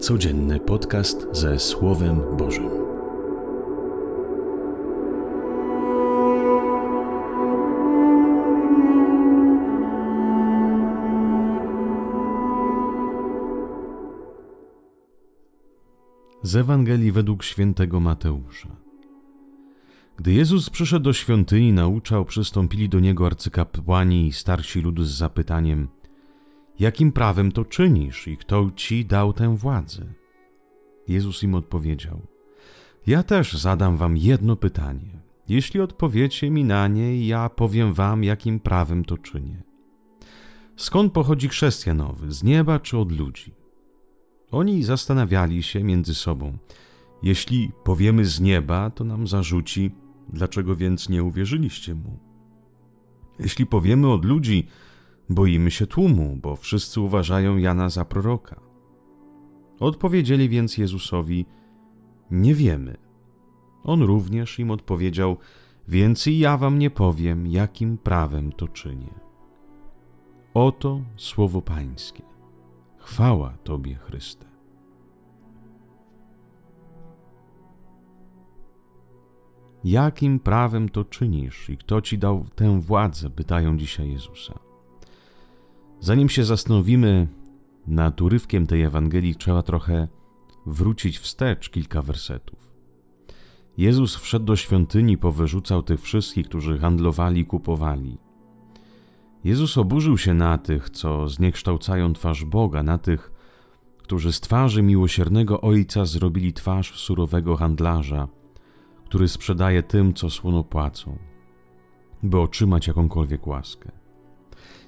Codzienny podcast ze Słowem Bożym. Z Ewangelii według świętego Mateusza. Gdy Jezus przyszedł do świątyni, nauczał, przystąpili do niego arcykapłani i starsi ludu z zapytaniem: Jakim prawem to czynisz i kto ci dał tę władzę? Jezus im odpowiedział: Ja też zadam wam jedno pytanie. Jeśli odpowiecie mi na nie, ja powiem wam, jakim prawem to czynię. Skąd pochodzi chrześcijanowy? Z nieba czy od ludzi? Oni zastanawiali się między sobą. Jeśli powiemy z nieba, to nam zarzuci, dlaczego więc nie uwierzyliście mu? Jeśli powiemy od ludzi, boimy się tłumu, bo wszyscy uważają Jana za proroka. Odpowiedzieli więc Jezusowi: Nie wiemy. On również im odpowiedział: Więc i ja wam nie powiem, jakim prawem to czynię. Oto słowo Pańskie. Chwała Tobie, Chryste. Jakim prawem to czynisz i kto ci dał tę władzę? pytają dzisiaj Jezusa. Zanim się zastanowimy nad urywkiem tej Ewangelii, trzeba trochę wrócić wstecz kilka wersetów. Jezus wszedł do świątyni, powyrzucał tych wszystkich, którzy handlowali i kupowali. Jezus oburzył się na tych, co zniekształcają twarz Boga, na tych, którzy z twarzy miłosiernego Ojca zrobili twarz surowego handlarza, który sprzedaje tym, co słono płacą, by otrzymać jakąkolwiek łaskę.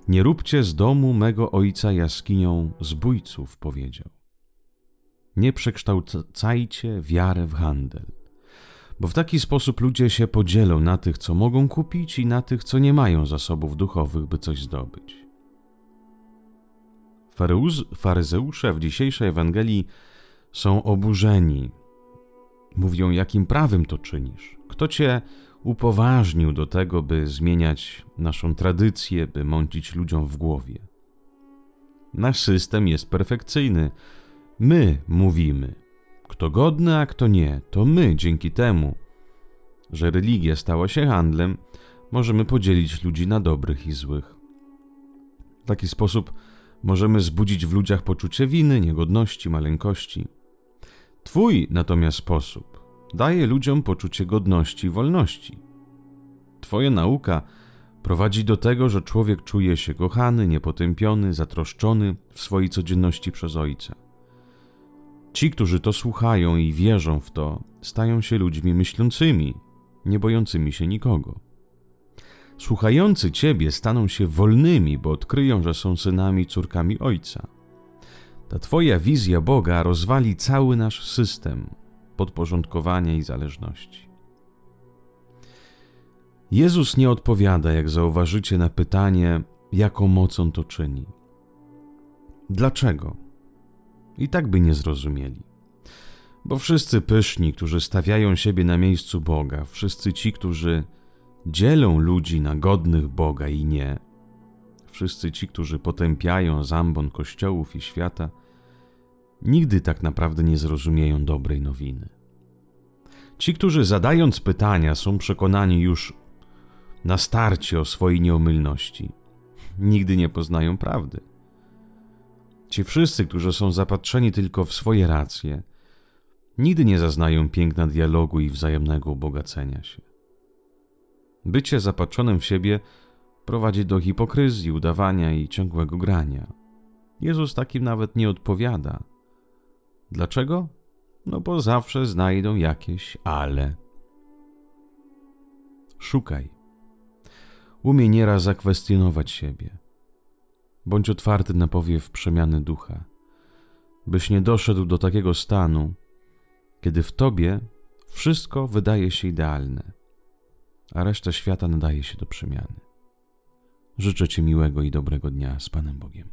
Nie róbcie z domu mego ojca jaskinią zbójców, powiedział. Nie przekształcajcie wiarę w handel, bo w taki sposób ludzie się podzielą na tych, co mogą kupić, i na tych, co nie mają zasobów duchowych, by coś zdobyć. Faryzeusze w dzisiejszej Ewangelii są oburzeni. Mówią, jakim prawem to czynisz? Kto cię upoważnił do tego, by zmieniać naszą tradycję, by mącić ludziom w głowie. Nasz system jest perfekcyjny. My mówimy, kto godny, a kto nie, to my dzięki temu, że religia stała się handlem, możemy podzielić ludzi na dobrych i złych. W taki sposób możemy zbudzić w ludziach poczucie winy, niegodności, maleńkości. Twój natomiast sposób daje ludziom poczucie godności i wolności. Twoja nauka prowadzi do tego, że człowiek czuje się kochany, niepotępiony, zatroszczony w swojej codzienności przez Ojca. Ci, którzy to słuchają i wierzą w to, stają się ludźmi myślącymi, nie bojącymi się nikogo. Słuchający Ciebie staną się wolnymi, bo odkryją, że są synami i córkami Ojca. Ta Twoja wizja Boga rozwali cały nasz system, podporządkowania i zależności. Jezus nie odpowiada, jak zauważycie, na pytanie, jaką mocą to czyni. Dlaczego? I tak by nie zrozumieli. Bo wszyscy pyszni, którzy stawiają siebie na miejscu Boga, wszyscy ci, którzy dzielą ludzi na godnych Boga i nie, wszyscy ci, którzy potępiają zambon kościołów i świata, nigdy tak naprawdę nie zrozumieją dobrej nowiny. Ci, którzy zadając pytania, są przekonani już na starcie o swojej nieomylności, nigdy nie poznają prawdy. Ci wszyscy, którzy są zapatrzeni tylko w swoje racje, nigdy nie zaznają piękna dialogu i wzajemnego ubogacenia się. Bycie zapatrzonym w siebie prowadzi do hipokryzji, udawania i ciągłego grania. Jezus takim nawet nie odpowiada. Dlaczego? No bo zawsze znajdą jakieś ale. Szukaj. Umie nieraz zakwestionować siebie. Bądź otwarty na powiew przemiany ducha, byś nie doszedł do takiego stanu, kiedy w tobie wszystko wydaje się idealne, a reszta świata nadaje się do przemiany. Życzę Ci miłego i dobrego dnia z Panem Bogiem.